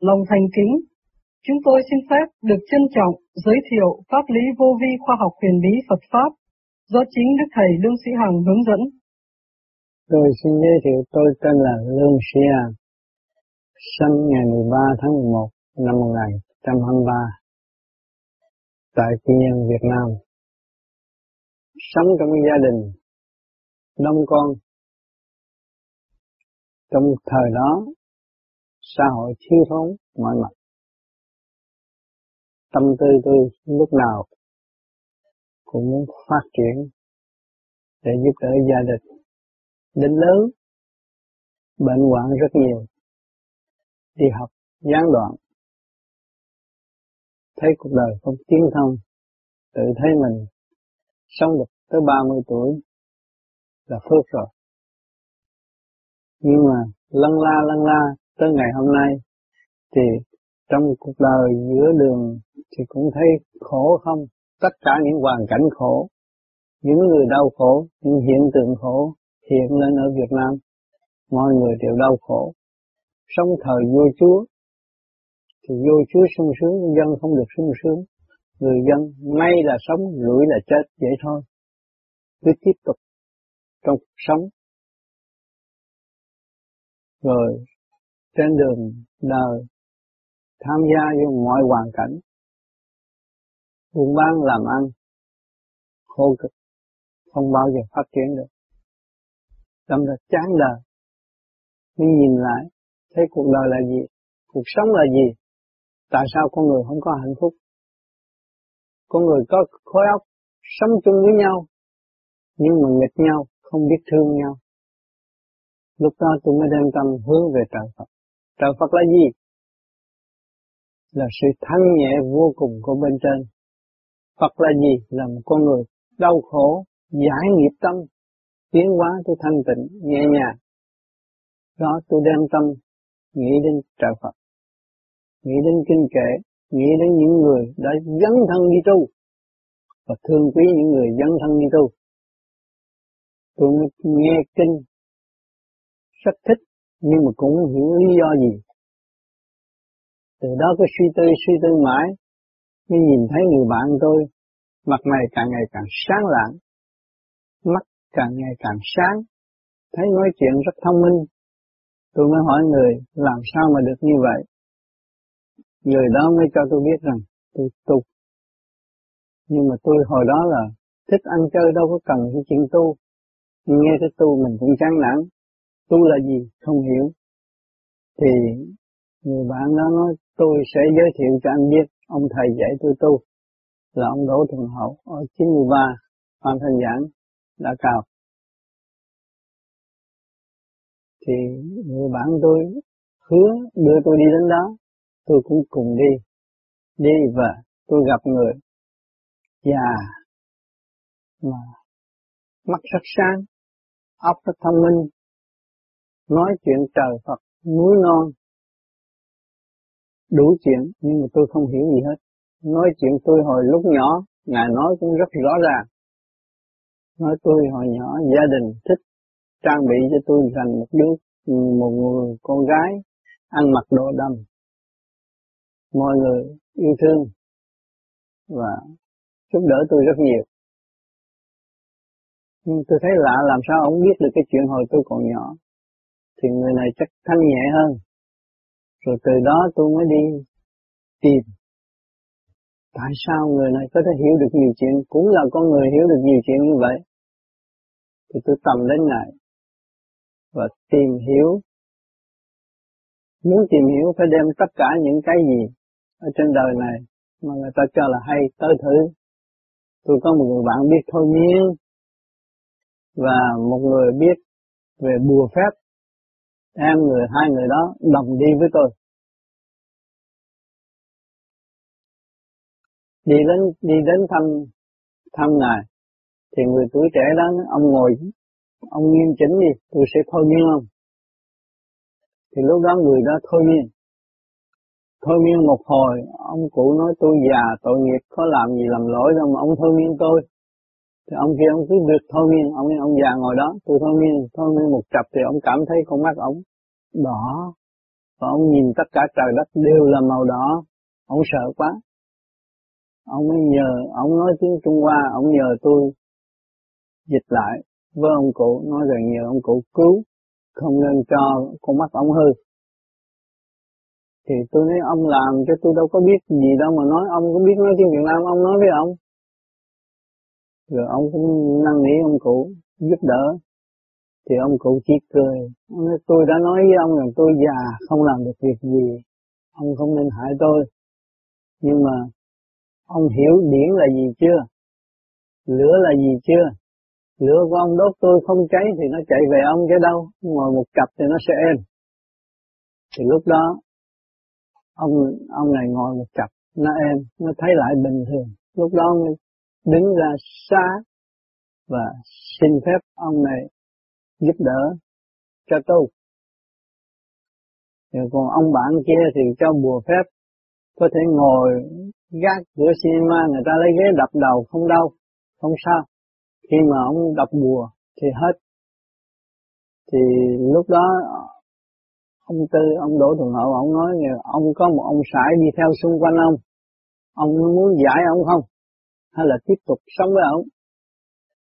Lòng thành kính, chúng tôi xin phép được trân trọng giới thiệu pháp lý vô vi khoa học huyền bí Phật Pháp do chính Đức Thầy Lương Sĩ Hằng hướng dẫn. Tôi xin giới thiệu tôi tên là Lương Sĩ Hằng, sinh ngày 13 tháng 11 năm 1923 tại Quy Nhân, Việt Nam. Sống trong gia đình đông con. Trong thời đó, xã hội thiếu thốn mọi mặt. Tâm tư tôi lúc nào cũng muốn phát triển để giúp đỡ gia đình. Đến lớn, bệnh hoạn rất nhiều, đi học gián đoạn, thấy cuộc đời không tiến thông, tự thấy mình sống được tới 30 tuổi là phước rồi. Nhưng mà lăn la lăn la tới ngày hôm nay thì trong cuộc đời giữa đường thì cũng thấy khổ không? Tất cả những hoàn cảnh khổ, những người đau khổ, những hiện tượng khổ hiện lên ở Việt Nam, mọi người đều đau khổ. Sống thời vô Chúa thì vô Chúa sung sướng, dân không được sung sướng. Người dân may là sống, rủi là chết, vậy thôi. Cứ tiếp tục trong cuộc sống. Rồi trên đường đời, tham gia vô mọi hoàn cảnh, buôn bán, làm ăn khổ cực, không bao giờ phát triển được. Đâm ra chán đời mới nhìn lại, thấy cuộc đời là gì, cuộc sống là gì, tại sao con người không có hạnh phúc? Con người có khối óc sống chung với nhau, nhưng mà nghịch nhau, không biết thương nhau. Lúc đó tôi mới đem tâm hướng về trời Phật trời Phật là gì? Là sự thanh nhẹ vô cùng của bên trên. Phật là gì? Là một con người đau khổ, giải nghiệp tâm, tiến hóa tôi thanh tịnh, nhẹ nhàng. Đó, tôi đem tâm nghĩ đến trời Phật, nghĩ đến kinh kệ, nghĩ đến những người đã dấn thân đi tu và thương quý những người dấn thân đi tu. Tôi mới nghe kinh, rất thích nhưng mà cũng không hiểu lý do gì. Từ đó cứ suy tư suy tư mãi nhưng nhìn thấy người bạn tôi, mặt mày càng ngày càng sáng lạng, mắt càng ngày càng sáng, thấy nói chuyện rất thông minh. Tôi mới hỏi người, làm sao mà được như vậy? Người đó mới cho tôi biết rằng tôi tu. Nhưng mà tôi hồi đó là thích ăn chơi, đâu có cần cái chuyện tu. Nghe cái tu mình cũng chán nản tu là gì? Không hiểu. Thì người bạn đó nói tôi sẽ giới thiệu cho anh biết. Ông thầy dạy tôi tu là ông Đỗ Thuần Hậu ở 93 Phan Thanh Giảng đã cao thì người bạn tôi hứa đưa tôi đi đến đó. Tôi cũng cùng đi. Đi và tôi gặp người già mà mắt rất sáng óc rất thông minh, nói chuyện trời Phật, núi non, đủ chuyện nhưng mà tôi không hiểu gì hết. Nói chuyện tôi hồi lúc nhỏ, Ngài nói cũng rất rõ ràng. Nói tôi hồi nhỏ gia đình thích trang bị cho tôi thành một đứa, một người con gái ăn mặc đồ đầm. Mọi người yêu thương và giúp đỡ tôi rất nhiều. Nhưng tôi thấy lạ làm sao ông biết được cái chuyện hồi tôi còn nhỏ. Thì người này chắc thanh nhẹ hơn. Rồi từ đó tôi mới đi tìm. Tại sao người này có thể hiểu được nhiều chuyện, cũng là con người hiểu được nhiều chuyện như vậy. Thì tôi tầm đến Ngài và tìm hiểu. Muốn tìm hiểu phải đem tất cả những cái gì ở trên đời này mà người ta cho là hay tới thử. Tôi có một người bạn biết thôi miên, và một người biết về bùa phép em người, hai người đó đồng đi với tôi. Đi đến đi đến thăm thăm ngài. Thì người tuổi trẻ đó, ông ngồi, ông nghiêm chỉnh đi, tôi sẽ thôi miên ông. Thì lúc đó người đó thôi miên. Thôi miên một hồi, ông cụ nói tôi già tội nghiệp, có làm gì làm lỗi đâu mà ông thôi miên tôi thì ông kia ông cứ được thôi miên, ông ông già ngồi đó, tôi thôi miên thôi miên một chập thì ông cảm thấy con mắt ông đỏ. Và ông nhìn tất cả trời đất đều là màu đỏ. Ông sợ quá. Ông mới nhờ, ông nói tiếng Trung Hoa, ông nhờ tôi dịch lại với ông cụ, nói rằng nhờ ông cụ cứu, không nên cho con mắt ông hư. Thì tôi nói, ông làm chứ tôi đâu có biết gì đâu mà nói, ông có biết nói tiếng Việt Nam ông nói với ông rồi ông cũng năn nỉ ông cụ, giúp đỡ. Thì ông cụ chỉ cười. Ông nói tôi đã nói với ông rằng tôi già, không làm được việc gì. Ông không nên hại tôi. Nhưng mà ông hiểu điển là gì chưa? Lửa là gì chưa? Lửa của ông đốt tôi không cháy thì nó chạy về ông chứ đâu. Ngồi một cặp thì nó sẽ êm. Thì lúc đó, ông ông này ngồi một cặp, nó êm, nó thấy lại bình thường. Lúc đó ông đứng ra xa và xin phép ông này giúp đỡ cho tôi. Rồi còn ông bạn kia thì cho bùa phép, có thể ngồi gác cửa cinema, người ta lấy ghế đập đầu không đau không sao. Khi mà ông đập bùa thì hết. Thì lúc đó, ông tư, ông đỗ thuận hậu, ông nói ông có một ông sải đi theo xung quanh ông. Ông muốn giải ông không? Hay là tiếp tục sống với ông?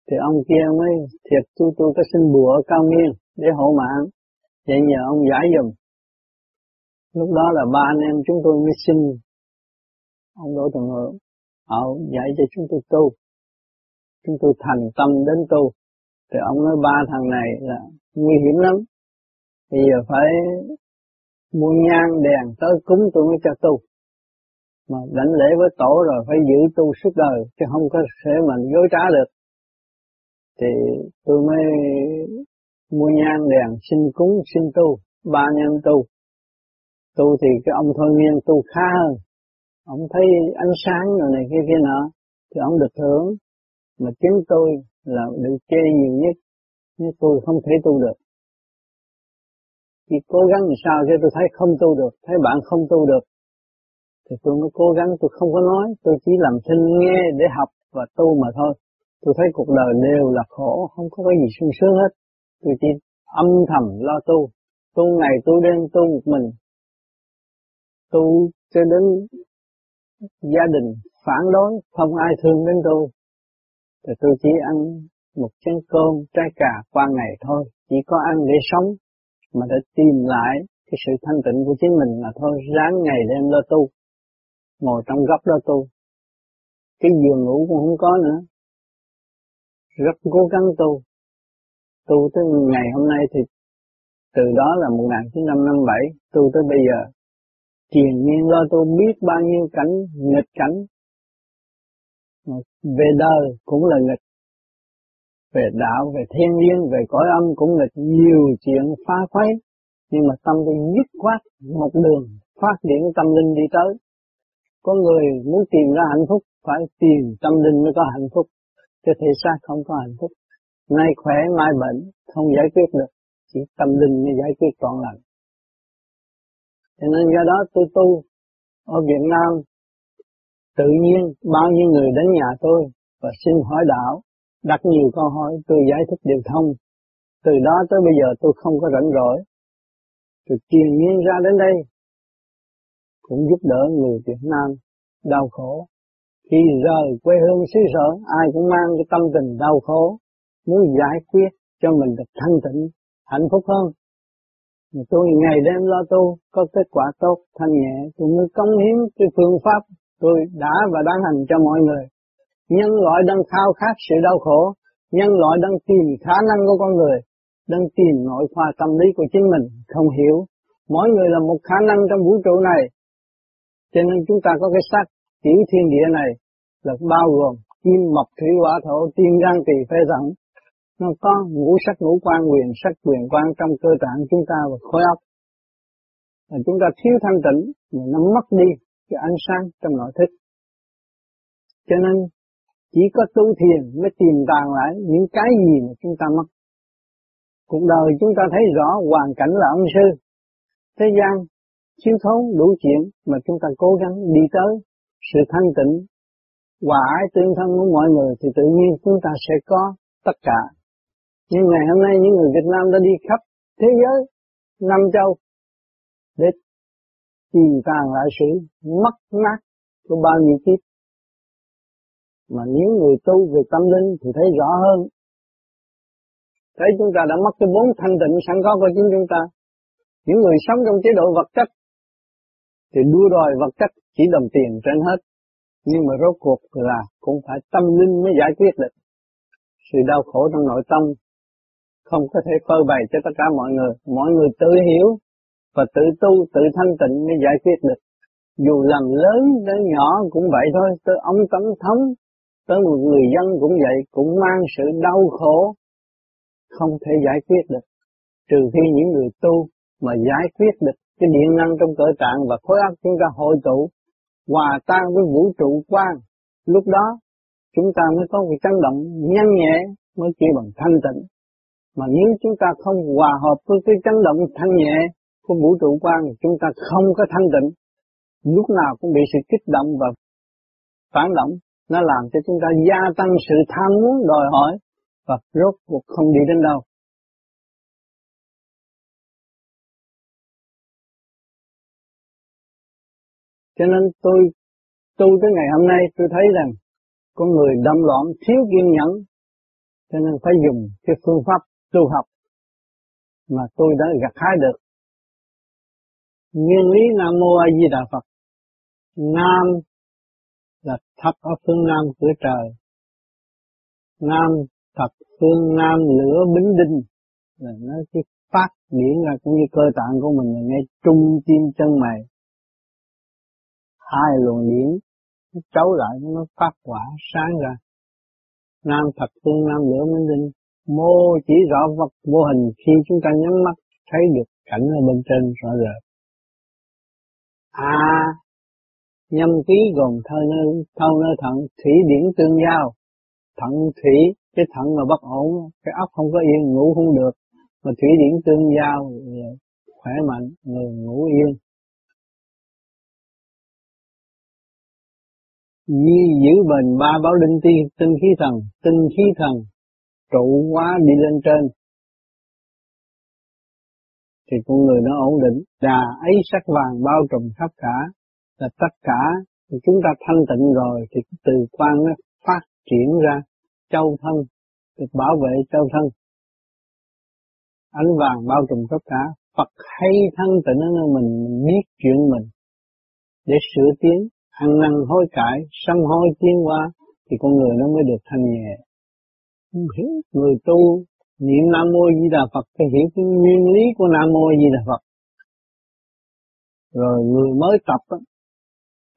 Thì ông kia mới thiệt tôi tôi có xin bùa cao miên để hộ mạng. Vậy nhờ ông giải dùm lúc đó là ba anh em chúng tôi mới xin ông đỗ thuận hậu. Họ dạy cho chúng tôi tu. Chúng tôi thành tâm đến tu. Thì ông nói ba thằng này là nguy hiểm lắm. Bây giờ phải mua nhang đèn tới cúng tôi mới cho tu mà đảnh lễ với tổ rồi phải giữ tu suốt đời, chứ không có thể mà dối trá được. Thì tôi mới mua nhang đèn xin cúng, xin tu, ba nhân tu. Tu thì cái ông thôi miên tu khá hơn. Ông thấy ánh sáng rồi này kia kia nọ, thì ông được thưởng. Mà chính tôi là được chê nhiều nhất nhưng tôi không thể tu được. Chỉ cố gắng làm sao cho tôi thấy không tu được, thấy bạn không tu được thì tôi mới cố gắng, tôi không có nói, tôi chỉ làm thinh nghe để học và tu mà thôi. Tôi thấy cuộc đời đều là khổ, không có cái gì sung sướng hết. Tôi chỉ âm thầm lo tu. Tu ngày, tu đêm, tu một mình. Tu cho đến gia đình phản đối, không ai thương đến tôi. Thì tôi chỉ ăn một chén cơm trái cà qua ngày thôi. Chỉ có ăn để sống, mà để tìm lại cái sự thanh tịnh của chính mình là thôi. Ráng ngày đêm lo tu ngồi trong góc đó tu. Cái giường ngủ cũng không có nữa. Rất cố gắng tu. Tu tới ngày hôm nay thì từ đó là 1957 tu tới bây giờ. Triền nhiên lo tu biết bao nhiêu cảnh, nghịch cảnh. Về đời cũng là nghịch. Về đạo, về thiên nhiên về cõi âm cũng nghịch. Nhiều chuyện phá khuấy. Nhưng mà tâm tôi dứt khoát một đường, phát triển tâm linh đi tới có người muốn tìm ra hạnh phúc, phải tìm tâm linh mới có hạnh phúc. Chứ thể xác không có hạnh phúc. Nay khỏe, mai bệnh, không giải quyết được. Chỉ tâm linh mới giải quyết trọn lành. Cho nên do đó tôi tu ở Việt Nam, tự nhiên bao nhiêu người đến nhà tôi và xin hỏi đạo, đặt nhiều câu hỏi, tôi giải thích đều thông. Từ đó tới bây giờ tôi không có rảnh rỗi. Tôi truyền nhiên ra đến đây cũng giúp đỡ người Việt Nam đau khổ. Khi rời quê hương xứ sở, ai cũng mang cái tâm tình đau khổ, muốn giải quyết cho mình được thanh tịnh, hạnh phúc hơn. Mà tôi ngày đêm lo tu, có kết quả tốt, thanh nhẹ, tôi mới cống hiến cái phương pháp tôi đã và đang hành cho mọi người. Nhân loại đang khao khát sự đau khổ, nhân loại đang tìm khả năng của con người, đang tìm nội khoa tâm lý của chính mình, không hiểu. Mỗi người là một khả năng trong vũ trụ này. Cho nên chúng ta có cái xác tiểu thiên địa này là bao gồm kim mộc thủy hỏa thổ, tiên gan tỳ phế dẫn nó có ngũ sắc, ngũ quan, quyền sắc, quyền quan trong cơ tạng chúng ta và khối óc. Là chúng ta thiếu thanh tịnh mà nó mất đi cái ánh sáng trong nội thức. Cho nên, chỉ có tu thiền mới tìm tàng lại những cái gì mà chúng ta mất. Cuộc đời chúng ta thấy rõ hoàn cảnh là ân sư. Thế gian chiếu thấu đủ chuyện mà chúng ta cố gắng đi tới sự thanh tịnh, hòa ái tương thân của mọi người thì tự nhiên chúng ta sẽ có tất cả nhưng ngày hôm nay những người Việt Nam đã đi khắp thế giới năm châu, để tìm tàn lại sự mất mát của bao nhiêu kiếp. Mà nếu người tu về tâm linh thì thấy rõ hơn. Thấy chúng ta đã mất cái bốn thanh tịnh sẵn có của chính chúng ta. Những người sống trong chế độ vật chất thì đua đòi vật chất chỉ đồng tiền trên hết. Nhưng mà rốt cuộc là cũng phải tâm linh mới giải quyết được. Sự đau khổ trong nội tâm không có thể phơi bày cho tất cả mọi người. Mọi người tự hiểu và tự tu, tự thanh tịnh mới giải quyết được. Dù làm lớn đến nhỏ cũng vậy thôi, tới ông tổng thống, tới một người dân cũng vậy, cũng mang sự đau khổ, không thể giải quyết được. Trừ khi những người tu mà giải quyết được cái điện năng trong cơ tạng và khối óc chúng ta hội tụ, hòa tan với vũ trụ quang, lúc đó chúng ta mới có cái chấn động nhanh nhẹ mới kêu bằng thanh tịnh. Mà nếu chúng ta không hòa hợp với cái chấn động thanh nhẹ của vũ trụ quang, chúng ta không có thanh tịnh. Lúc nào cũng bị sự kích động và phản động, nó làm cho chúng ta gia tăng sự tham muốn đòi hỏi và rốt cuộc không đi đến đâu. Cho nên tôi tu tới ngày hôm nay, tôi thấy rằng con người đâm loạn thiếu kiên nhẫn cho nên phải dùng cái phương pháp tu học mà tôi đã gặt hái được. Nguyên lý Nam Mô A Di Đà Phật. Nam là thập ở phương Nam cửa trời. Nam thập phương Nam lửa bính đinh là nó cái phát điển ra cũng như cơ tạng của mình là ngay trung tim chân mày. Hai luồng điển nó trấu lại nó phát quả sáng ra. Nam thật phương Nam lửa minh linh mô chỉ rõ vật vô hình khi chúng ta nhắm mắt thấy được cảnh ở bên trên rõ rệt. À, nhâm ký gồm thơ nơi, thâu nơi thận, thủy điển tương giao. Thận thủy, cái thận mà bất ổn, cái óc không có yên, ngủ không được. Mà thủy điển tương giao, khỏe mạnh, người ngủ yên. Như giữ bền ba báo linh tiên, tinh khí thần, tinh khí thần, trụ quá đi lên trên, thì con người nó ổn định. Đà ấy sắc vàng bao trùm khắp cả, là tất cả thì chúng ta thanh tịnh rồi thì từ quan nó phát triển ra châu thân, được bảo vệ châu thân. Ánh vàng bao trùm khắp cả, Phật hay thân tịnh ở nơi mình, mình biết chuyện mình để sửa tiến, ăn năn hối cải, sám hối tiến qua thì con người nó mới được thanh nhẹ. Hiểu người tu niệm Nam Mô Di Đà Phật phải hiểu cái nguyên lý của Nam Mô Di Đà Phật. Rồi người mới tập á,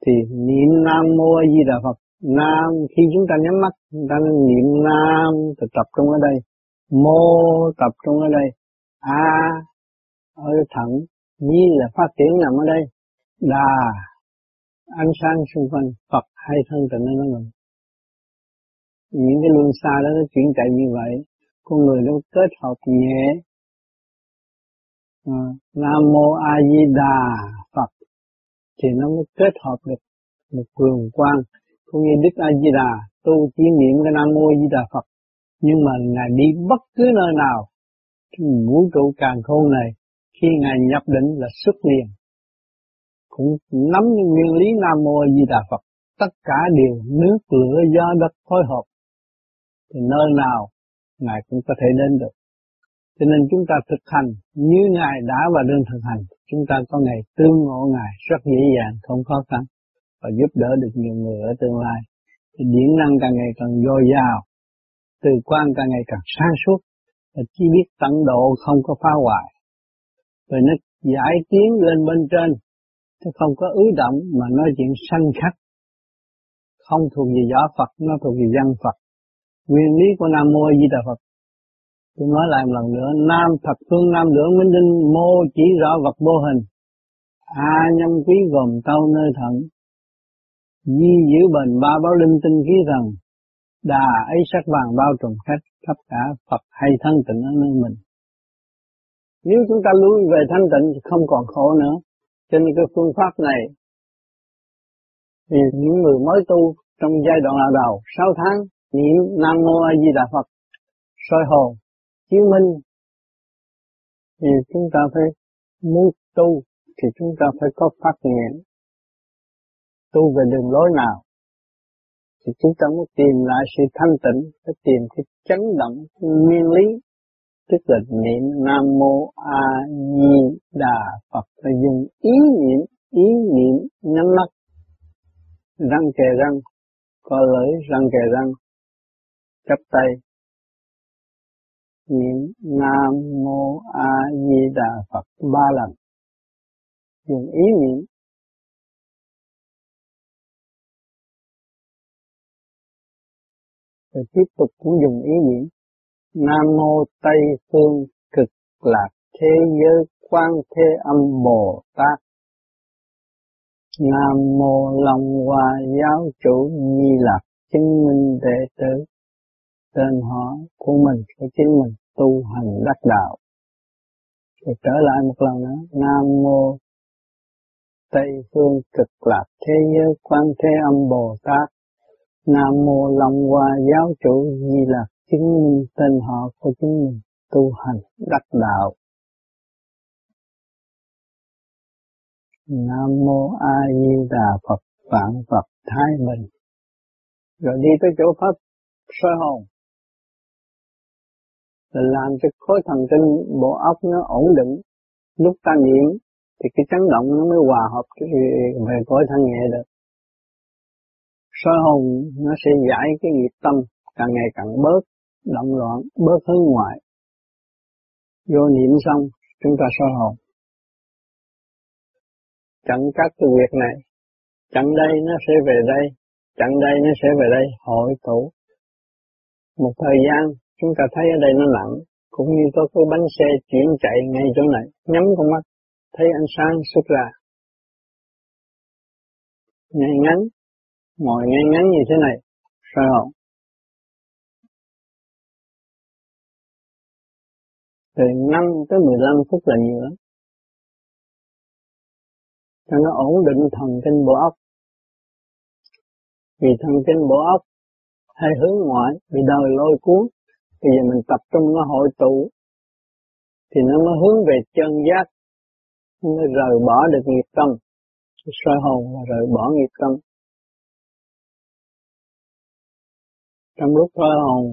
thì niệm Nam Mô Di Đà Phật. Nam khi chúng ta nhắm mắt chúng ta nên niệm Nam thì tập trung ở đây. Mô tập trung ở đây. A ở thẳng. Di là phát triển nằm ở đây. Đà ánh sáng xung quanh Phật hay thân tình nó ngừng Những cái luân xa đó nó chuyển chạy như vậy con người nó kết hợp nhẹ. À, Nam Mô A Di Đà Phật thì nó mới kết hợp được một cường quang, cũng như Đức A Di Đà tu chỉ niệm cái Nam Mô A Di Đà Phật nhưng mà ngài đi bất cứ nơi nào vũ trụ càng khôn này khi ngài nhập định là xuất liền cũng nắm những nguyên lý Nam Mô A Di Đà Phật tất cả đều nước lửa gió đất phối hợp thì nơi nào Ngài cũng có thể đến được. Cho nên chúng ta thực hành như Ngài đã và đang thực hành, chúng ta có ngày tương ngộ Ngài rất dễ dàng, không khó khăn và giúp đỡ được nhiều người ở tương lai. Thì điển năng càng ngày càng dồi dào, từ quan càng ngày càng sáng suốt, và chỉ biết tận độ không có phá hoại. Rồi nó giải tiến lên bên trên, chứ không có ứ động mà nói chuyện sanh khắc. Không thuộc về gió Phật, nó thuộc về dân Phật. Nguyên lý của Nam Mô Di Đà Phật. Tôi nói lại một lần nữa, Nam thật phương Nam lưỡng minh đinh mô chỉ rõ vật vô hình. A nhâm quý gồm tâu nơi thận. Di giữ bền ba báo linh tinh khí thần. Đà ấy sắc vàng bao trùm khách khắp cả Phật hay thân tịnh ở nơi mình. Nếu chúng ta lui về thanh tịnh thì không còn khổ nữa. Cho nên cái phương pháp này thì những người mới tu trong giai đoạn đầu 6 tháng, niệm Nam Mô A Di Đà Phật, soi hồn chiếu minh, thì chúng ta phải muốn tu thì chúng ta phải có phát nguyện. Tu về đường lối nào thì chúng ta muốn tìm lại sự thanh tịnh, phải tìm cái chấn động nguyên lý tức là niệm nam mô a di đà phật. Phải dùng ý niệm ý niệm nhắm mắt. Răng kề răng có lưỡi, răng kề răng, chắp tay. Niệm nam mô a di đà phật ba lần. Dùng ý niệm. Rồi tiếp tục cũng dùng ý niệm. Nam mô Tây phương cực lạc thế giới quan thế âm Bồ Tát. Nam mô Long Hoa giáo chủ Di Lạc chứng minh đệ tử. Tên họ của mình, của chính mình, tu hành đắc đạo. Thì trở lại một lần nữa. Nam mô Tây phương cực lạc thế giới quan thế âm Bồ Tát. Nam mô Long Hoa giáo chủ Di Lạc chứng minh tên họ của chính mình, tu hành, đắc đạo. Nam mô A Di Đà Phật, Vạn Phật Thái Bình. Rồi đi tới chỗ pháp soi hồn. Là làm cho khối thần kinh, bộ óc nó ổn định. Lúc ta niệm, thì cái chấn động nó mới hòa hợp về cõi thân nhẹ được soi hồn nó sẽ giải cái nghiệp tâm càng ngày càng bớt động loạn bớt hướng ngoại. Vô niệm xong, chúng ta soi hồn. Chẳng các cái việc này. Chẳng đây nó sẽ về đây. Chẳng đây nó sẽ về đây. Hội tụ. Một thời gian, chúng ta thấy ở đây nó nặng cũng như có cái bánh xe chuyển chạy ngay chỗ này. Nhắm con mắt, thấy ánh sáng xuất ra. Ngay ngắn. Ngồi ngay ngắn như thế này. Soi hồn. Từ 5 tới 15 phút là nhiều lắm. Cho nó ổn định thần kinh bộ óc. Vì thần kinh bộ óc hay hướng ngoại bị đời lôi cuốn bây giờ mình tập trung nó hội tụ, thì nó mới hướng về chân giác nó mới rời bỏ được nghiệp tâm, soi hồn và rời bỏ nghiệp tâm. Trong lúc soi hồn,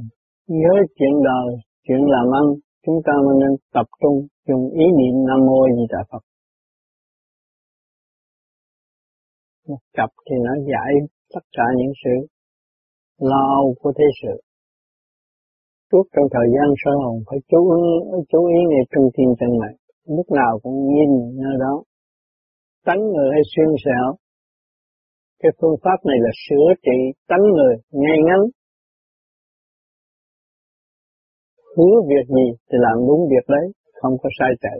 nhớ chuyện đời, chuyện làm ăn chúng ta mới nên tập trung, dùng ý niệm nam mô di đà phật. Một cặp thì nó giải tất cả những sự lo âu của thế sự. Suốt trong thời gian sơ hồn phải chú ý chú ý ngay trung thiên chân này lúc nào cũng nhìn nơi đó. Tánh người hay xuyên xẻo cái phương pháp này là sửa trị tánh người ngay ngắn. Hứa việc gì thì làm đúng việc đấy, không có sai chạy.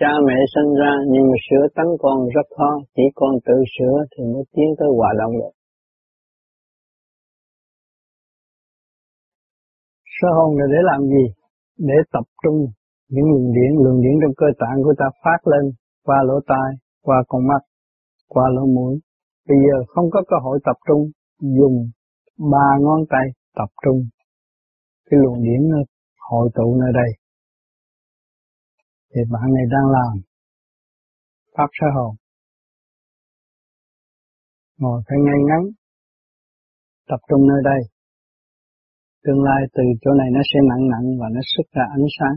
Cha mẹ sinh ra nhưng mà sửa tánh con rất khó, chỉ con tự sửa thì mới tiến tới hòa đồng được. Sơ hồn là để làm gì? Để tập trung những luồng điện, luồng điện trong cơ tạng của ta phát lên qua lỗ tai, qua con mắt, qua lỗ mũi, Bây giờ không có cơ hội tập trung, dùng ba ngón tay tập trung. Cái luồng điển nó hội tụ nơi đây. Thì bạn này đang làm pháp sơ hồn. Ngồi phải ngay ngắn, tập trung nơi đây. Tương lai từ chỗ này nó sẽ nặng nặng và nó xuất ra ánh sáng.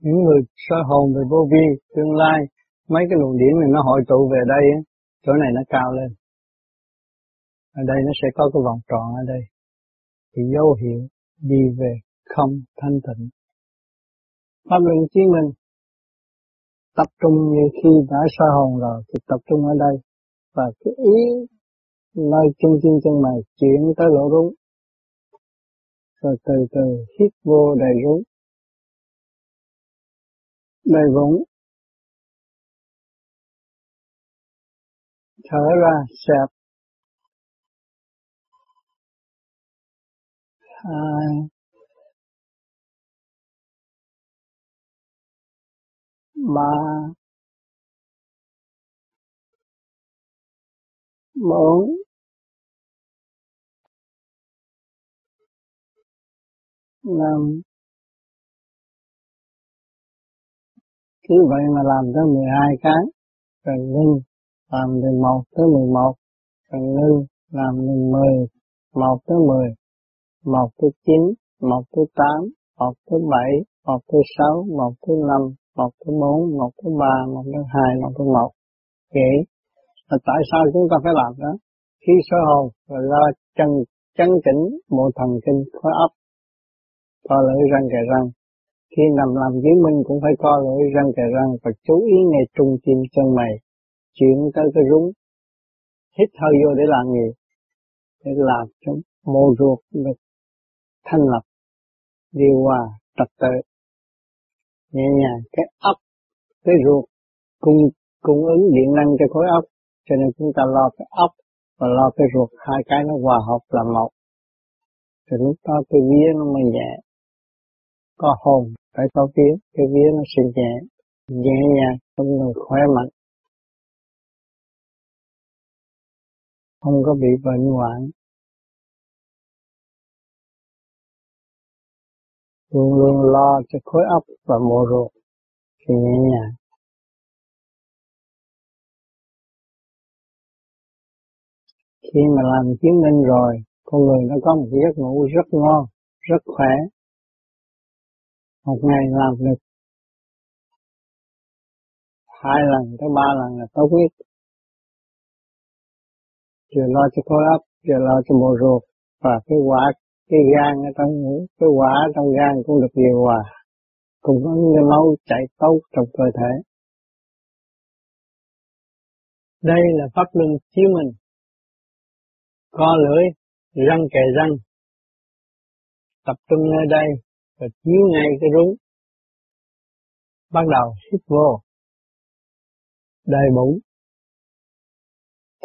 Những người sơ hồn về vô vi, tương lai, mấy cái luồng điển này nó hội tụ về đây, chỗ này nó cao lên. Ở đây nó sẽ có cái vòng tròn ở đây. Thì dấu hiệu đi về không thanh tịnh. Pháp luân chiến minh, tập trung như khi đã soi hồn rồi, thì tập trung ở đây. Và cái ý nơi chân chân chân mày chuyển tới lỗ rúng. Rồi từ từ hít vô đầy rúng. Đầy vũng. thở ra xẹp hai ba bốn năm cứ vậy mà làm tới 12 cái rồi ngưng làm từ 1 tới 11 cần ngưng làm từ 10 1 tới 10 1 tới 9 1 tới 8 1 tới 7 1 tới 6 1 tới 5 1 tới 4 1 tới 3 1 tới 2 1 tới 1 kể là tại sao chúng ta phải làm đó khi soi hồn là ra chân chân chỉnh bộ thần kinh khối ấp, co lưỡi răng kề răng khi nằm làm chứng minh cũng phải co lưỡi răng kề răng và chú ý ngay trung tim chân mày chuyển tới cái rúng. Hít hơi vô để làm gì? Để làm cho mô ruột được thanh lập, điều hòa trật tự nhẹ nhàng, cái ốc, cái ruột cung cung ứng điện năng cho khối óc cho nên chúng ta lo cái ốc và lo cái ruột, hai cái nó hòa hợp là một. Thì lúc đó cái vía nó mới nhẹ. Có hồn, phải có vía, cái vía nó sẽ nhẹ. Nhẹ nhàng, không ngừng khỏe mạnh. Không có bị bệnh hoạn. Luôn luôn lo cho khối óc và mồ ruột thì nhẹ nhàng. Khi mà làm chứng minh rồi, con người nó có một giấc ngủ rất ngon, rất khỏe. Một ngày làm được hai lần tới ba lần là tốt nhất giờ lo cho khối ấp, giờ lo cho bộ ruột. Và cái quả cái gan ở trong cái quả trong gan cũng được điều hòa. Cũng có cái máu chạy tốt trong cơ thể. Đây là pháp luân chiếu mình. Co lưỡi răng kề răng. Tập trung nơi đây và chiếu ngay cái rúng. Bắt đầu hít vô. Đầy bụng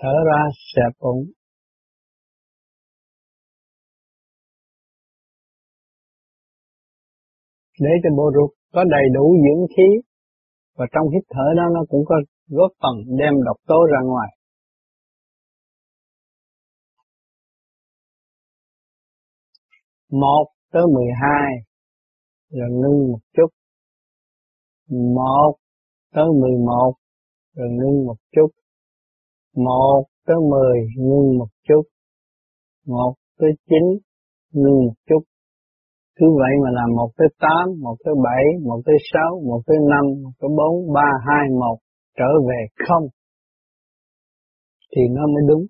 thở ra xẹp bụng để cho bộ ruột, có đầy đủ dưỡng khí. Và trong hít thở đó, nó cũng có góp phần đem độc tố ra ngoài. Một tới mười hai, rồi ngưng một chút. Một tới mười một, rồi ngưng một chút một tới mười, ngưng một chút. Một tới chín, ngưng một chút. Cứ vậy mà làm một tới tám, một tới bảy, một tới sáu, một tới năm, một tới bốn, ba, hai, một. Trở về không. Thì nó mới đúng.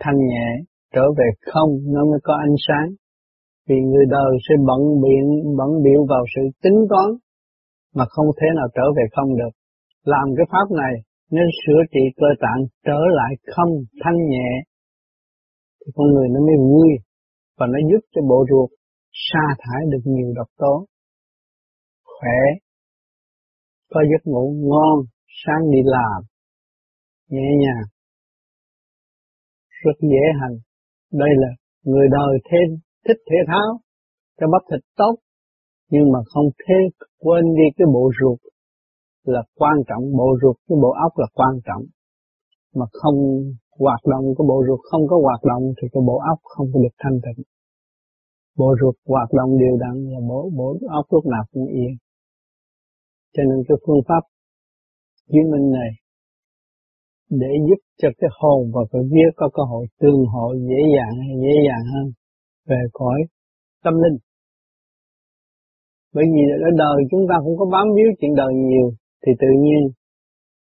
Thanh nhẹ, trở về không, nó mới có ánh sáng. Vì người đời sẽ bận biện, bận biệu vào sự tính toán, mà không thể nào trở về không được. Làm cái pháp này nên sửa trị cơ tạng trở lại không thanh nhẹ, thì con người nó mới vui và nó giúp cho bộ ruột sa thải được nhiều độc tố. Khỏe, có giấc ngủ ngon, sáng đi làm, nhẹ nhàng, rất dễ hành. Đây là người đời thêm thích thể thao, cho bắp thịt tốt, nhưng mà không thế quên đi cái bộ ruột là quan trọng, bộ ruột với bộ óc là quan trọng. Mà không hoạt động cái bộ ruột không có hoạt động thì cái bộ óc không có được thanh tịnh. Bộ ruột hoạt động đều đặn là bộ bộ óc lúc nào cũng yên. Cho nên cái phương pháp chứng minh này để giúp cho cái hồn và cái vía có cơ hội tương hội dễ dàng hay dễ dàng hơn về cõi tâm linh. Bởi vì ở đời chúng ta không có bám víu chuyện đời nhiều thì tự nhiên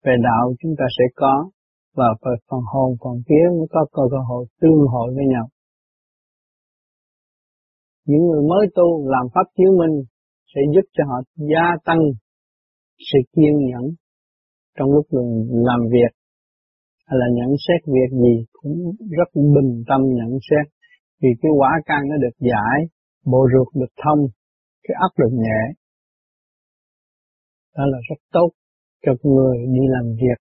về đạo chúng ta sẽ có và phần hồn phần vía mới có cơ hội, tương hội với nhau. Những người mới tu làm pháp chiếu minh sẽ giúp cho họ gia tăng sự kiên nhẫn trong lúc làm việc, hay là nhận xét việc gì cũng rất bình tâm nhận xét, vì cái quả căn nó được giải, bộ ruột được thông, cái áp lực nhẹ đó là rất tốt cho người đi làm việc.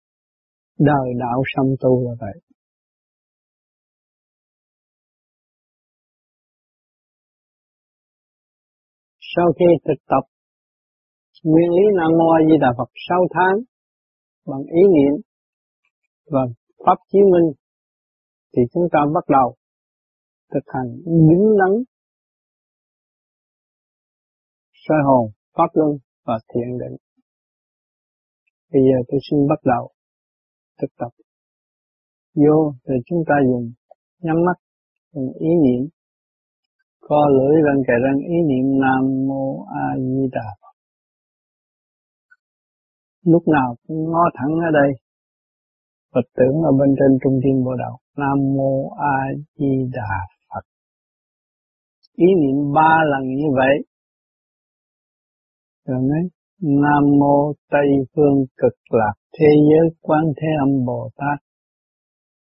Đời đạo song tu là vậy. Sau khi thực tập, nguyên lý Nam Mô A Di Đà Phật 6 tháng, bằng ý niệm và pháp chiếu minh, thì chúng ta bắt đầu thực hành đứng đắn, soi hồn, pháp luân và thiện định. Bây giờ tôi xin bắt đầu thực tập. Vô rồi chúng ta dùng nhắm mắt, dùng ý niệm, co lưỡi răng kề răng ý niệm Nam Mô A Di Đà Phật. Lúc nào cũng ngó thẳng ở đây, Phật tưởng ở bên trên trung thiên bộ đạo. Nam Mô A Di Đà Phật. Ý niệm ba lần như vậy. Rồi nói Nam Mô Tây Phương Cực Lạc Thế Giới Quán Thế Âm Bồ Tát.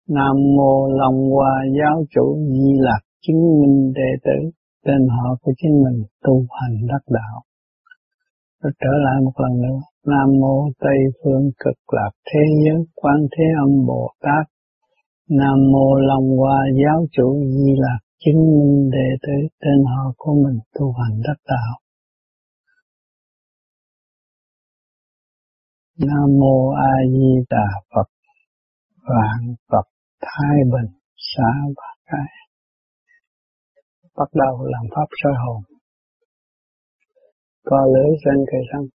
Nam Mô Long Hoa Giáo Chủ Di Lạc chứng minh đệ tử, tên họ của chính mình, tu hành đắc đạo. Rồi trở lại một lần nữa. Nam Mô Tây Phương Cực Lạc Thế Giới Quán Thế Âm Bồ Tát Nam Mô Long Hoa Giáo Chủ Di Lạc chứng minh đệ tử, tên họ của mình, tu hành đắc đạo. Nam Mô A Di Đà Phật. Vạn Phật Thái Bình Xã Bạc Cái Bắt đầu làm pháp soi hồn. Co lưỡi trên cây răng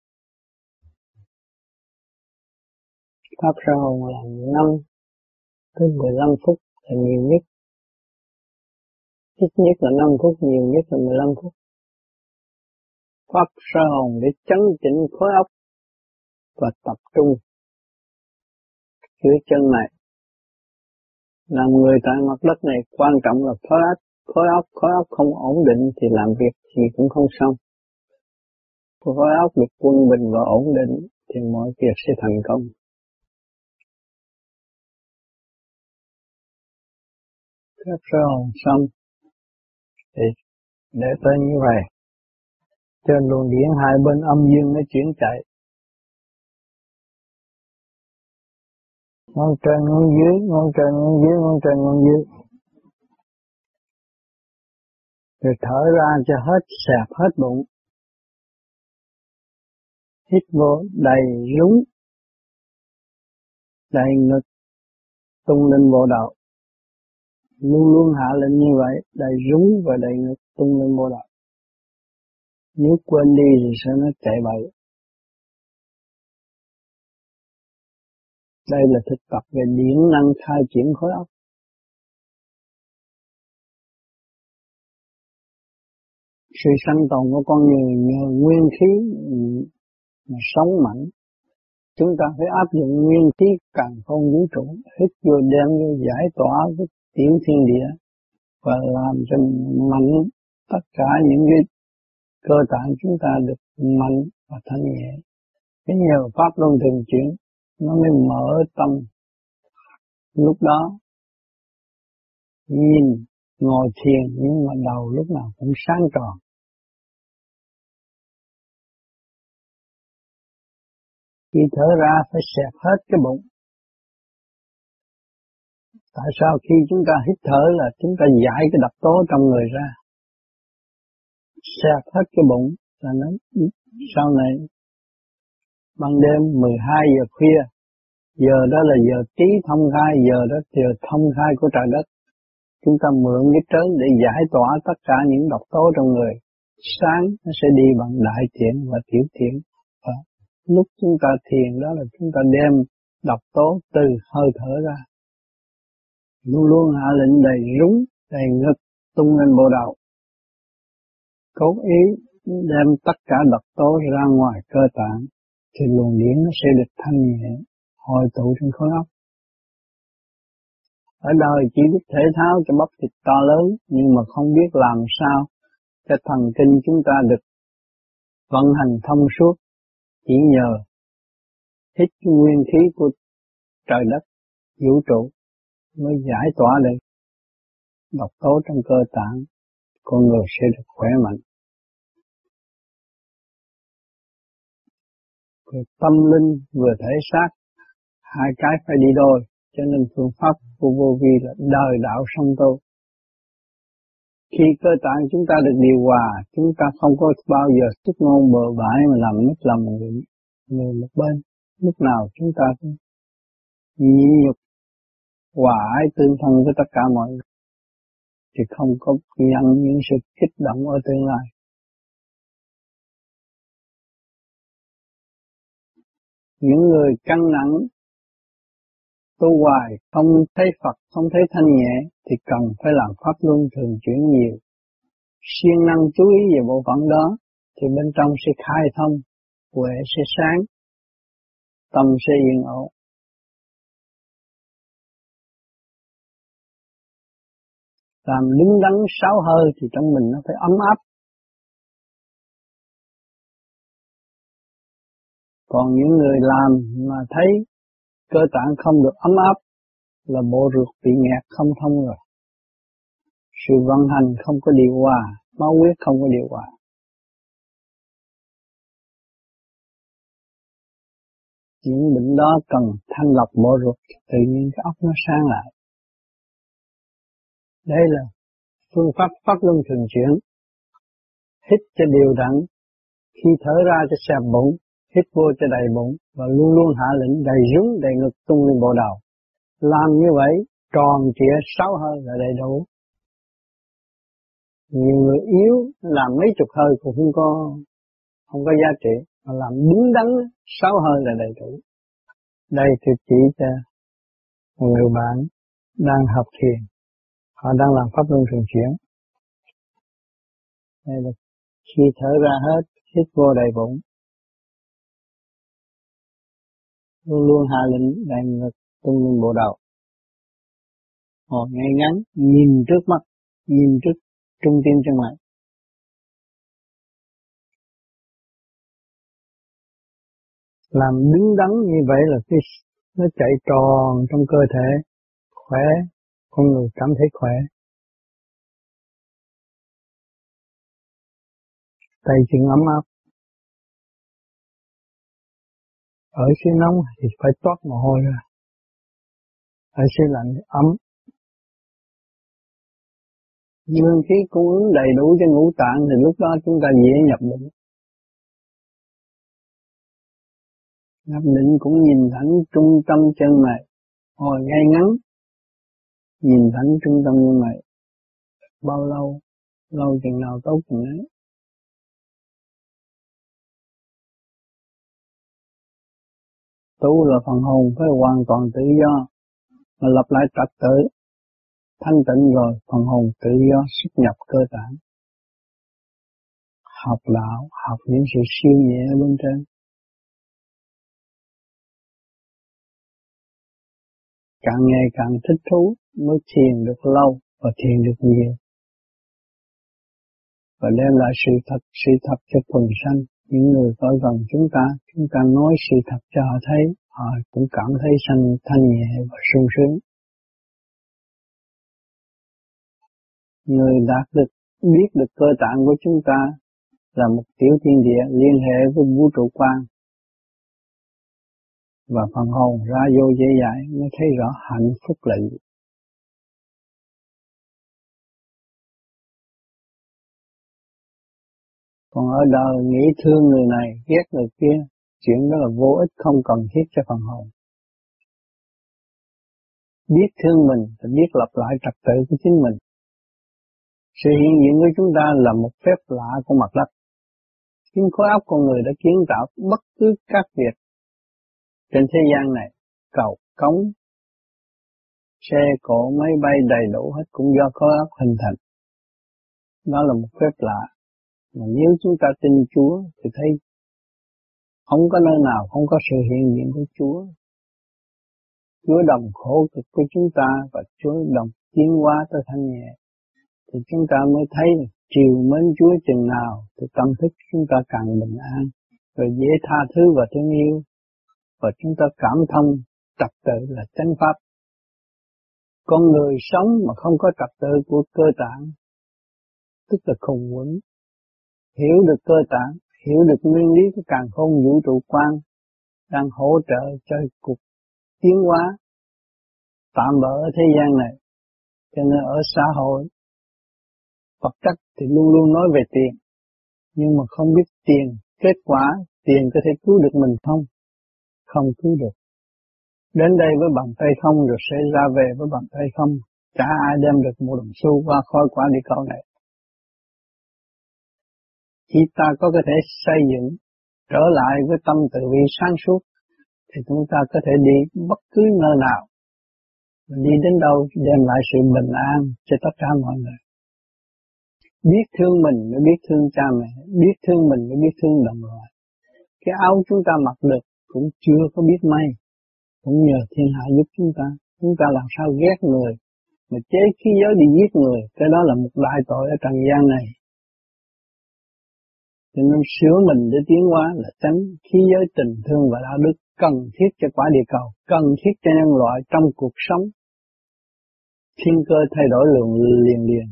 Pháp soi hồn là 5 tới 15 phút là nhiều nhất. Ít nhất là 5 phút, nhiều nhất là 15 phút. Pháp soi hồn để chấn chỉnh khối óc và tập trung dưới chân này. Làm người tại mặt đất này quan trọng là khối óc, khối óc, khối óc không ổn định thì làm việc gì cũng không xong. Khối óc được quân bình và ổn định thì mọi việc sẽ thành công. các sơ hồn xong thì để tới như vậy trên luồng điển hai bên âm dương nó chuyển chạy ngón trên ngón dưới ngón trên ngón dưới ngón trên ngón dưới. Rồi thở ra cho hết sẹp, hết bụng. Hít vô đầy rúng, đầy ngực, tung lên bộ đầu. Luôn luôn hạ lên như vậy, đầy rúng và đầy ngực, tung lên bộ đạo nếu quên đi thì sẽ nó chạy bậy? Đây là thực tập về điện năng khai triển khối óc sự sanh tồn của con người nhờ nguyên khí mà sống mạnh chúng ta phải áp dụng nguyên khí càng không vũ trụ, hít vô đem vô giải tỏa cái tiểu thiên địa và làm cho mạnh tất cả những cái cơ tạng chúng ta được mạnh và thanh nhẹ. Cái nhờ pháp luân thường chuyển nó mới mở tâm. Lúc đó, nhìn ngồi thiền, nhưng mà đầu lúc nào cũng sáng tròn. Khi thở ra phải xẹp hết cái bụng Tại sao khi chúng ta hít thở là chúng ta giải cái độc tố trong người ra. Xẹp hết cái bụng là nó, sau này ban đêm 12 giờ khuya giờ đó là giờ trí thông khai giờ đó giờ thông khai của trời đất. Chúng ta mượn cái trớn để giải tỏa tất cả những độc tố trong người. Sáng nó sẽ đi bằng đại thiện và tiểu thiện. Và lúc chúng ta thiền đó là chúng ta đem độc tố từ hơi thở ra. Luôn luôn hạ lệnh đầy rúng, đầy ngực tung lên bộ đầu. Cố ý đem tất cả độc tố ra ngoài cơ tạng, thì luồng điển nó sẽ được thanh nhẹ, hồi tụ trên khối óc. Ở đời chỉ biết thể thao cho bắp thịt to lớn, nhưng mà không biết làm sao cho thần kinh chúng ta được vận hành thông suốt, chỉ nhờ hít nguyên khí của trời đất, vũ trụ mới giải tỏa được độc tố trong cơ tạng, con người sẽ được khỏe mạnh. Vừa tâm linh vừa thể xác, hai cái phải đi đôi, cho nên phương pháp của vô vi là đời đạo song tu. Khi cơ tạng chúng ta được điều hòa, chúng ta không có bao giờ xuất ngôn bừa bãi mà làm mất lòng người, người một bên. Lúc nào chúng ta cũng nhịn nhục hòa ái tương thân với tất cả mọi người thì không có nhận những sự kích động ở tương lai. Những người căng nặng tu hoài không thấy Phật, không thấy thanh nhẹ thì cần phải làm pháp luân thường chuyển nhiều. Siêng năng chú ý về bộ phận đó thì bên trong sẽ khai thông, huệ sẽ sáng, tâm sẽ yên ổn. Làm đứng đắn sáu hơi thì trong mình nó phải ấm áp. Còn những người làm mà thấy cơ tạng không được ấm áp là bộ ruột bị nghẹt không thông rồi. Sự vận hành không có điều hòa, máu huyết không có điều hòa. Những bệnh đó cần thanh lọc bộ ruột, tự nhiên cái óc nó sang lại. Đây là phương pháp phát luân thường chuyển. Hít cho đều đặn, khi thở ra cho sẹp bụng, hít vô cho đầy bụng và luôn luôn hạ lệnh đầy rúng đầy ngực tung lên bộ đầu. Làm như vậy tròn trịa sáu hơi là đầy đủ. Nhiều người yếu làm mấy chục hơi cũng không có không có giá trị, mà làm đúng đắn sáu hơi là đầy đủ. Đây thì chỉ cho người bạn đang học thiền, họ đang làm pháp luân thường chuyển. Đây là khi thở ra hết, hít vô đầy bụng, luôn luôn hạ lệnh đại ngực tung lên bộ đầu ngồi ngay ngắn nhìn trước mắt, nhìn trước trung tim chân mày làm đứng đắn như vậy là cái nó chạy tròn trong cơ thể, khỏe, con người cảm thấy khỏe. Tay chân ấm áp ở xứ nóng thì phải toát mồ hôi ra. Ở xứ lạnh thì ấm. Dương khí cung ứng đầy đủ cho ngũ tạng thì lúc đó chúng ta dễ nhập định. Nhập định cũng nhìn thẳng trung tâm chân mày. Ngồi ngay ngắn, nhìn thẳng trung tâm chân mày. Bao lâu lâu chừng nào tốt chừng ấy. Tu là phần hồn phải hoàn toàn tự do, mà lập lại trật tự, thanh tịnh rồi phần hồn tự do xuất nhập cơ bản. học đạo, học những sự siêu nhẹ bên trên. Càng ngày càng thích thú mới thiền được lâu và thiền được nhiều. Và đem lại sự thật sự thật cho quần sanh những người coi gần chúng ta, chúng ta nói sự thật cho họ thấy, họ cũng cảm thấy thanh thanh nhẹ và sung sướng. Người đạt được biết được cơ tạng của chúng ta là một tiểu thiên địa liên hệ với vũ trụ quan và phần hồn ra vô dễ dãi mới thấy rõ hạnh phúc là gì. Còn ở đời nghĩ thương người này, ghét người kia, chuyện đó là vô ích không cần thiết cho phần hồn. Biết thương mình thì biết lập lại trật tự của chính mình. Sự hiện diện của chúng ta là một phép lạ của mặt đất. Chính khối óc con người đã kiến tạo bất cứ các việc trên thế gian này, cầu, cống, xe cộ, máy bay đầy đủ hết cũng do khối óc hình thành. Đó là một phép lạ mà nếu chúng ta tin Chúa thì thấy không có nơi nào không có sự hiện diện của Chúa. Chúa đồng khổ cực của chúng ta và Chúa đồng tiến hóa tới thanh nhẹ. Thì chúng ta mới thấy chiều mến Chúa chừng nào thì tâm thức chúng ta càng bình an, rồi dễ tha thứ và thương yêu. Và chúng ta cảm thông trật tự là chánh pháp. Con người sống mà không có trật tự của cơ tạng, tức là khùng quẩn, hiểu được cơ tạng, hiểu được nguyên lý của càng không vũ trụ quan đang hỗ trợ cho cuộc tiến hóa tạm bỡ ở thế gian này. Cho nên ở xã hội, vật chất thì luôn luôn nói về tiền, nhưng mà không biết tiền, kết quả tiền có thể cứu được mình không? Không cứu được. Đến đây với bàn tay không rồi sẽ ra về với bàn tay không. Chả ai đem được một đồng xu qua khói quả địa cầu này khi ta có thể xây dựng, trở lại với tâm từ bi sáng suốt, thì chúng ta có thể đi bất cứ nơi nào. Đi đến đâu đem lại sự bình an cho tất cả mọi người. Biết thương mình mới biết thương cha mẹ, biết thương mình mới biết thương đồng loại. Cái áo chúng ta mặc được cũng chưa có biết may, cũng nhờ thiên hạ giúp chúng ta. Chúng ta làm sao ghét người mà chế khí giới đi giết người, cái đó là một đại tội ở trần gian này cho nên sửa mình để tiến hóa là tránh khí giới tình thương và đạo đức cần thiết cho quả địa cầu, cần thiết cho nhân loại trong cuộc sống. Thiên cơ thay đổi lượng liền liền,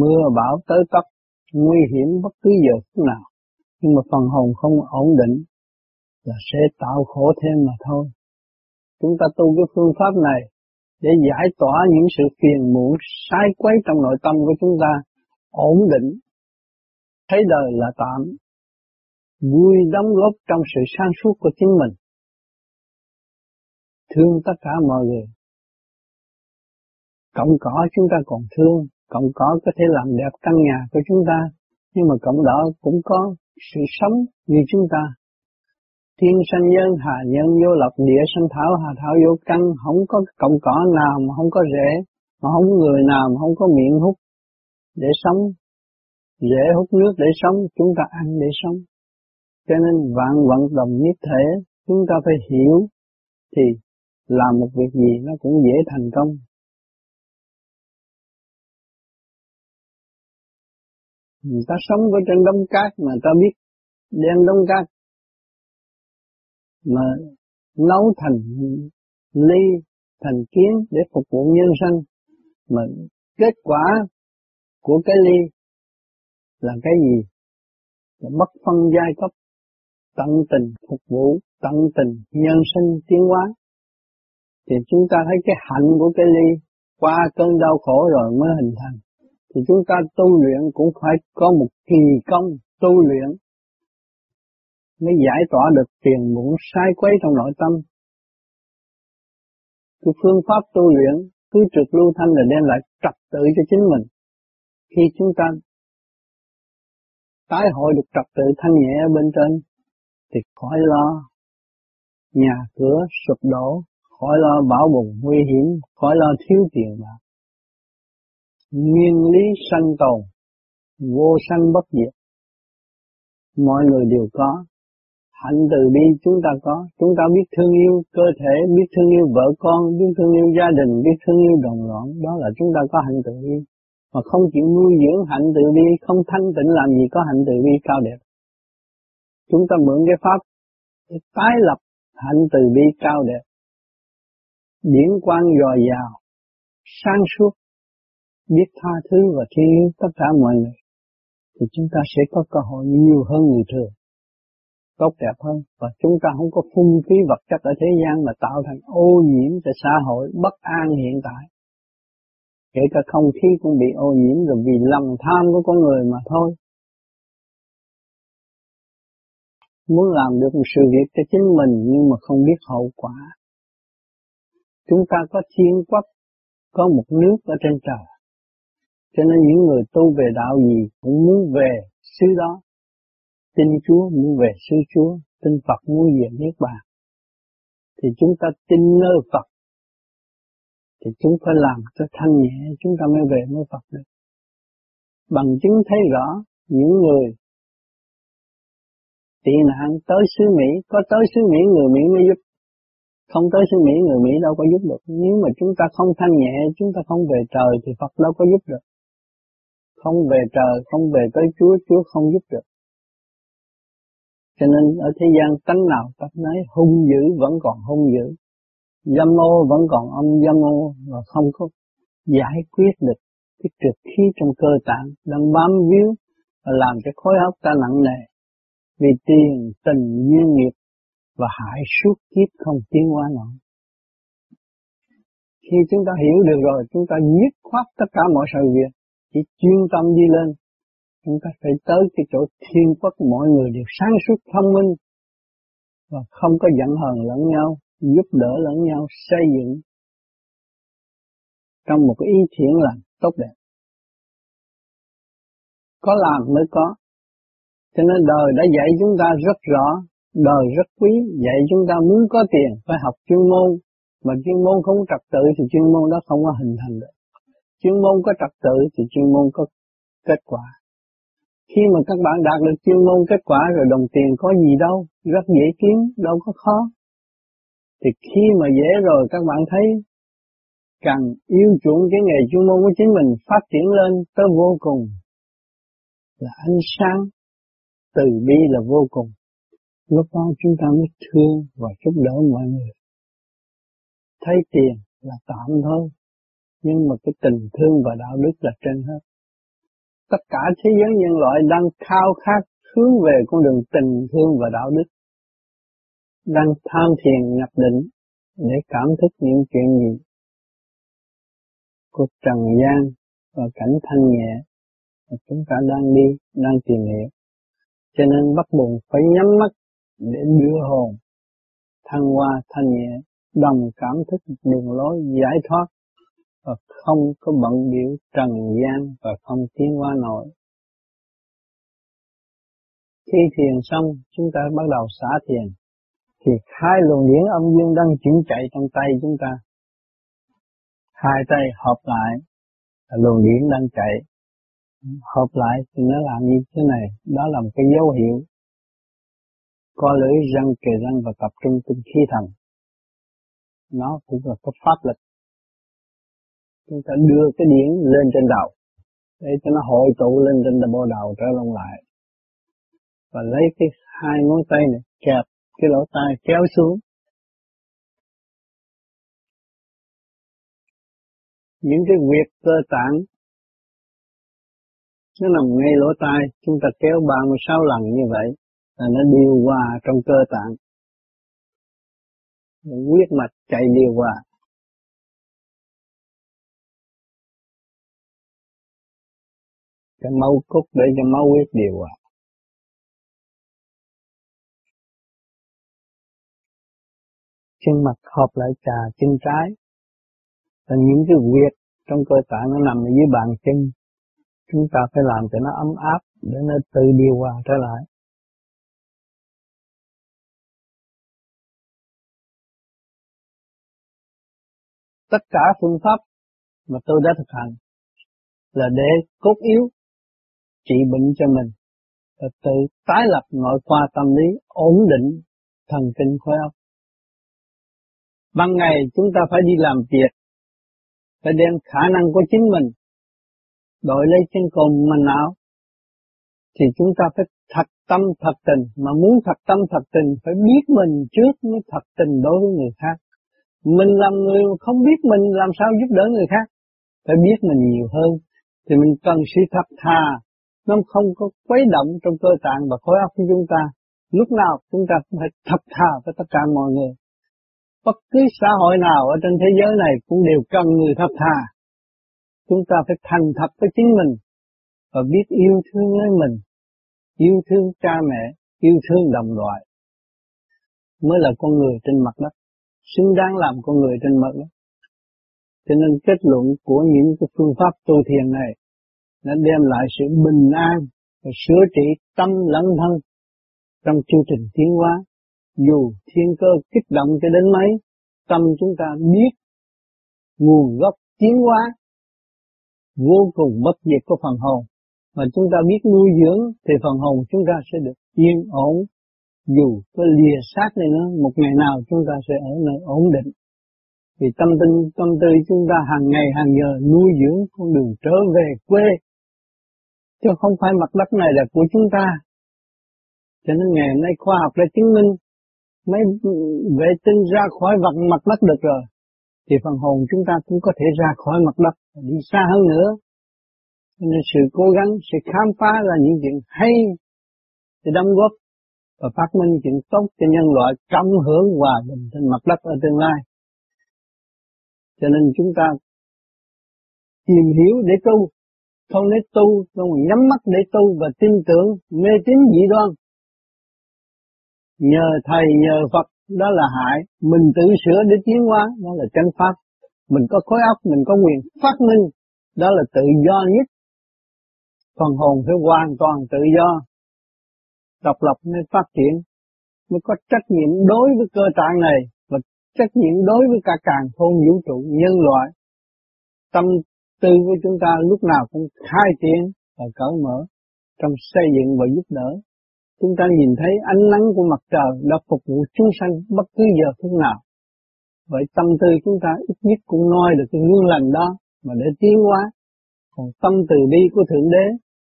mưa bão tới tấp, nguy hiểm bất cứ giờ phút nào, nhưng mà phần hồn không ổn định là sẽ tạo khổ thêm mà thôi. Chúng ta tu cái phương pháp này để giải tỏa những sự phiền muộn sai quấy trong nội tâm của chúng ta, ổn định, thấy đời là tạm, vui đóng góp trong sự sáng suốt của chính mình thương tất cả mọi người. Cộng cỏ chúng ta còn thương, cộng cỏ có thể làm đẹp căn nhà của chúng ta, nhưng mà cộng đó cũng có sự sống như chúng ta. Thiên sanh nhân, hà nhân vô lập, địa sanh thảo, hà thảo vô căn, không có cộng cỏ nào mà không có rễ, mà không có người nào mà không có miệng hút để sống dễ hút nước để sống, chúng ta ăn để sống. Cho nên vạn vận đồng nhất thể, chúng ta phải hiểu thì làm một việc gì nó cũng dễ thành công. Người ta sống ở trên đống cát mà ta biết đem đống cát mà nấu thành ly, thành kiến để phục vụ nhân sinh mà kết quả của cái ly là cái gì? Là mất phân giai cấp, tận tình phục vụ, tận tình nhân sinh tiến hóa thì chúng ta thấy cái hạnh của cái ly qua cơn đau khổ rồi mới hình thành. Thì chúng ta tu luyện cũng phải có một kỳ công tu luyện mới giải tỏa được tiền muộn sai quấy trong nội tâm. Cái phương pháp tu luyện cứ trực lưu thanh là đem lại trật tự cho chính mình. Khi chúng ta tái hội được trật tự thanh nhẹ ở bên trên thì khỏi lo nhà cửa sụp đổ khỏi lo bão bùng nguy hiểm, khỏi lo thiếu tiền bạc. Nguyên lý sanh tồn, vô sanh bất diệt. Mọi người đều có, hạnh từ bi chúng ta có, chúng ta biết thương yêu cơ thể, biết thương yêu vợ con, biết thương yêu gia đình, biết thương yêu đồng loạn, đó là chúng ta có hạnh từ bi. Mà không chịu nuôi dưỡng hạnh từ bi, không thanh tịnh làm gì có hạnh từ bi cao đẹp. Chúng ta mượn cái pháp để tái lập hạnh từ bi cao đẹp điển quang dồi dào, sáng suốt, biết tha thứ và thiên yêu tất cả mọi người, thì chúng ta sẽ có cơ hội nhiều hơn người thường, tốt đẹp hơn, và chúng ta không có phung phí vật chất ở thế gian mà tạo thành ô nhiễm cho xã hội bất an hiện tại. Kể cả không khí cũng bị ô nhiễm rồi vì lòng tham của con người mà thôi. Muốn làm được một sự việc cho chính mình nhưng mà không biết hậu quả Chúng ta có thiên quốc, có một nước ở trên trời. Cho nên những người tu về đạo gì cũng muốn về xứ đó. Tin Chúa muốn về xứ Chúa, tin Phật muốn về Niết Bàn. Thì chúng ta tin nơi Phật. Thì chúng phải làm cho thanh nhẹ, chúng ta mới về mới Phật được. Bằng chứng thấy rõ những người tị nạn tới xứ Mỹ, có tới xứ Mỹ người Mỹ mới giúp không tới xứ Mỹ người Mỹ đâu có giúp được. Nếu mà chúng ta không thanh nhẹ, chúng ta không về trời thì Phật đâu có giúp được. Không về trời, không về tới Chúa, Chúa không giúp được. Cho nên ở thế gian tánh nào tánh nấy hung dữ vẫn còn hung dữ. Dâm ô vẫn còn âm dâm ô và không có giải quyết được cái trực khí trong cơ tạng đang bám víu và làm cho khối óc ta nặng nề. Vì tiền, tình, duyên nghiệp và hại suốt kiếp không tiến qua nổi. Khi chúng ta hiểu được rồi, chúng ta dứt khoát tất cả mọi sự việc, chỉ chuyên tâm đi lên. Chúng ta phải tới cái chỗ thiên quốc mọi người đều sáng suốt thông minh và không có giận hờn lẫn nhau, giúp đỡ lẫn nhau xây dựng trong một cái ý thiện lành tốt đẹp. Có làm mới có. Cho nên đời đã dạy chúng ta rất rõ đời rất quý, Dạy chúng ta muốn có tiền phải học chuyên môn, mà chuyên môn không trật tự thì chuyên môn đó không có hình thành được. Chuyên môn có trật tự thì chuyên môn có kết quả. Khi mà các bạn đạt được chuyên môn kết quả rồi đồng tiền có gì đâu, rất dễ kiếm, đâu có khó. Thì khi mà dễ rồi, các bạn thấy cần yêu chuộng cái nghề chuyên môn của chính mình phát triển lên tới vô cùng là ánh sáng từ bi là vô cùng. Lúc đó chúng ta mới thương và giúp đỡ mọi người. Thấy tiền là tạm thôi, nhưng mà cái tình thương và đạo đức là trên hết. Tất cả thế giới nhân loại đang khao khát hướng về con đường tình thương và đạo đức đang tham thiền nhập định để cảm thức những chuyện gì của trần gian và cảnh thanh nhẹ mà chúng ta đang đi, đang tìm hiểu. Cho nên bắt buộc phải nhắm mắt để đưa hồn thăng hoa thanh nhẹ, đồng cảm thức đường lối giải thoát và không có bận biểu trần gian và không tiến qua nổi. Khi thiền xong, chúng ta bắt đầu xả thiền, thì hai luồng điển âm dương đang chuyển chạy trong tay chúng ta. Hai tay hợp lại, luồng điển đang chạy. Hợp lại thì nó làm như thế này, đó là một cái dấu hiệu co lưỡi răng kề răng và tập trung tinh khí thần. Nó cũng là cái pháp lực. Chúng ta đưa cái điển lên trên đầu, để cho nó hội tụ lên trên bộ đầu trở lông lại. Và lấy cái hai ngón tay này kẹp cái lỗ tai kéo xuống. Những cái việc cơ tạng nó nằm ngay lỗ tai, chúng ta kéo 36 lần như vậy là nó điều hòa trong cơ tạng. Huyết mạch chạy điều hòa. Cái máu cốt để cho máu huyết điều hòa. Chân mặt hợp lại trà chân trái. Là những cái việc trong cơ tạng nó nằm ở dưới bàn chân. Chúng ta phải làm cho nó ấm áp để nó tự điều hòa trở lại. Tất cả phương pháp mà tôi đã thực hành là để cốt yếu, trị bệnh cho mình và tự tái lập nội khoa tâm lý ổn định thần kinh khối óc. Ban ngày chúng ta phải đi làm việc, phải đem khả năng của chính mình đổi lấy trên cồn mình não, thì chúng ta phải thật tâm thật tình, mà muốn thật tâm thật tình phải biết mình trước mới thật tình đối với người khác. Mình làm người không biết mình làm sao giúp đỡ người khác, phải biết mình nhiều hơn, thì mình cần sự thật thà, nó không có quấy động trong cơ tạng và khối óc của chúng ta. Lúc nào chúng ta cũng phải thật thà với tất cả mọi người bất cứ xã hội nào ở trên thế giới này cũng đều cần người thật thà. Chúng ta phải thành thật với chính mình và biết yêu thương lấy mình, yêu thương cha mẹ, yêu thương đồng loại mới là con người trên mặt đất, xứng đáng làm con người trên mặt đất. Cho nên kết luận của những cái phương pháp tu thiền này nó đem lại sự bình an và sửa trị tâm lẫn thân trong chương trình tiến hóa dù thiên cơ kích động cho đến mấy, tâm chúng ta biết nguồn gốc tiến hóa vô cùng bất diệt của phần hồn. Mà chúng ta biết nuôi dưỡng thì phần hồn chúng ta sẽ được yên ổn. Dù có lìa sát này nữa một ngày nào chúng ta sẽ ở nơi ổn định. Vì tâm tinh tâm tư chúng ta hàng ngày hàng giờ nuôi dưỡng con đường trở về quê. Chứ không phải mặt đất này là của chúng ta. Cho nên ngày hôm nay khoa học đã chứng minh mấy vệ tinh ra khỏi vật mặt đất được rồi. Thì phần hồn chúng ta cũng có thể ra khỏi mặt đất, đi xa hơn nữa. Nên sự cố gắng, sự khám phá là những chuyện hay để đóng góp và phát minh chuyện tốt cho nhân loại trong hưởng hòa bình trên mặt đất ở tương lai. Cho nên chúng ta tìm hiểu để tu, không để tu, không nhắm mắt để tu và tin tưởng mê tín dị đoan nhờ thầy, nhờ Phật, đó là hại mình tự sửa để tiến hóa, đó là chân pháp mình có khối óc, mình có quyền phát minh, đó là tự do nhất phần hồn phải hoàn toàn tự do, độc lập mới phát triển, mới có trách nhiệm đối với cơ tạng này và trách nhiệm đối với cả càng thôn vũ trụ nhân loại. Tâm tư của chúng ta lúc nào cũng khai triển và cởi mở trong xây dựng và giúp đỡ. Chúng ta nhìn thấy ánh nắng của mặt trời đã phục vụ chúng sanh bất cứ giờ phút nào. Vậy tâm tư chúng ta ít nhất cũng noi được cái nguyên lành đó mà để tiến hóa. Còn tâm từ bi của Thượng Đế,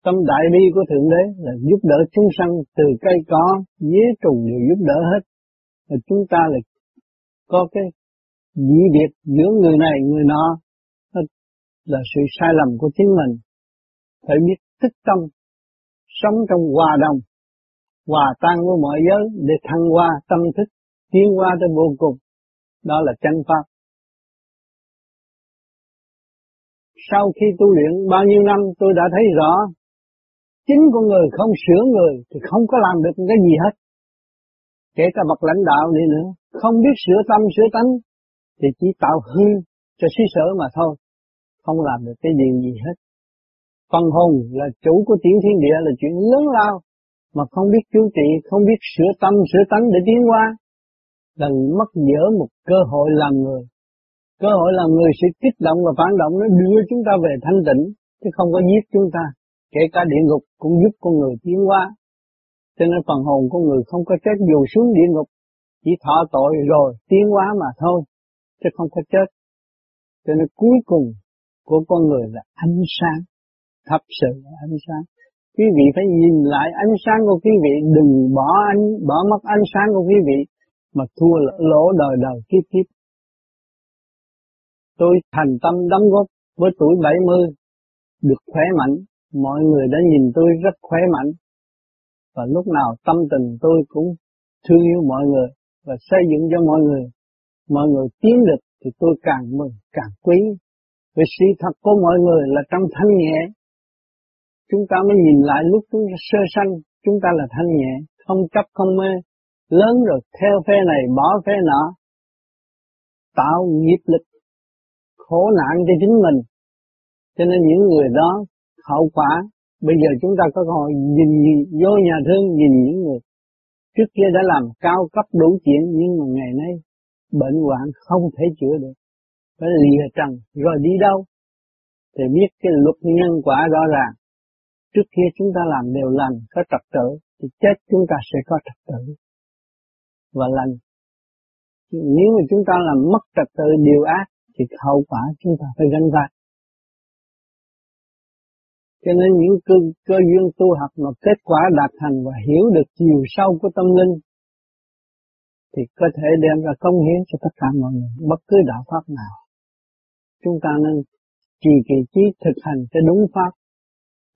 tâm đại bi của Thượng Đế là giúp đỡ chúng sanh từ cây cỏ, dế trùng đều giúp đỡ hết. Và chúng ta là có cái dị biệt giữa người này người nọ là sự sai lầm của chính mình. Phải biết thức tâm, sống trong hòa đồng, hòa tan với mọi giới để thăng hoa tâm thức, tiến qua tới vô cùng. Đó là chân pháp. Sau khi tu luyện bao nhiêu năm tôi đã thấy rõ chính con người không sửa người thì không có làm được cái gì hết. Kể cả bậc lãnh đạo đi nữa, không biết sửa tâm sửa tánh thì chỉ tạo hư cho suy sở mà thôi, không làm được cái điều gì hết. Phần hồn là chủ của tiểu thiên địa là chuyện lớn lao, mà không biết chú trị, không biết sửa tâm, sửa tánh để tiến qua, đừng mất dở một cơ hội làm người. Cơ hội làm người sẽ kích động và phản động nó đưa chúng ta về thanh tịnh, chứ không có giết chúng ta. Kể cả địa ngục cũng giúp con người tiến qua. Cho nên phần hồn con người không có chết dù xuống địa ngục, chỉ thọ tội rồi tiến hóa mà thôi, chứ không có chết. Cho nên cuối cùng của con người là ánh sáng, thật sự là ánh sáng. Quý vị phải nhìn lại ánh sáng của quý vị, đừng bỏ ánh, bỏ mất ánh sáng của quý vị, mà thua lỗ đời đời kiếp kiếp. Tôi thành tâm đóng góp với tuổi 70, được khỏe mạnh, mọi người đã nhìn tôi rất khỏe mạnh. Và lúc nào tâm tình tôi cũng thương yêu mọi người và xây dựng cho mọi người. Mọi người tiến được thì tôi càng mừng, càng quý. Vì sự thật của mọi người là trong thanh nhẹ. Chúng ta mới nhìn lại lúc chúng ta sơ sanh, chúng ta là thanh nhẹ, không chấp không mê. Lớn rồi theo phe này bỏ phe nọ. Tạo nghiệp lực khổ nạn cho chính mình. Cho nên những người đó hậu quả bây giờ chúng ta có hội nhìn, nhìn vô nhà thương nhìn những người trước kia đã làm cao cấp đủ chuyện nhưng mà ngày nay bệnh hoạn không thể chữa được phải lìa trần rồi đi đâu thì biết cái luật nhân quả rõ ràng trước kia chúng ta làm đều lành có trật tự thì chết chúng ta sẽ có trật tự và lành. Nếu mà chúng ta làm mất trật tự điều ác thì hậu quả chúng ta phải gánh vác. Cho nên những cơ, cơ duyên tu học mà kết quả đạt thành và hiểu được chiều sâu của tâm linh thì có thể đem ra công hiến cho tất cả mọi người, bất cứ đạo pháp nào. Chúng ta nên trì kỳ trí thực hành cho đúng pháp,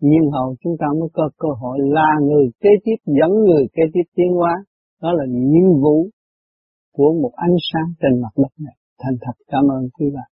nhưng hậu chúng ta mới có cơ hội là người kế tiếp, dẫn người kế tiếp tiến hóa. Đó là nhiệm vụ của một ánh sáng trên mặt đất này. Thành thật, cảm ơn quý bạn.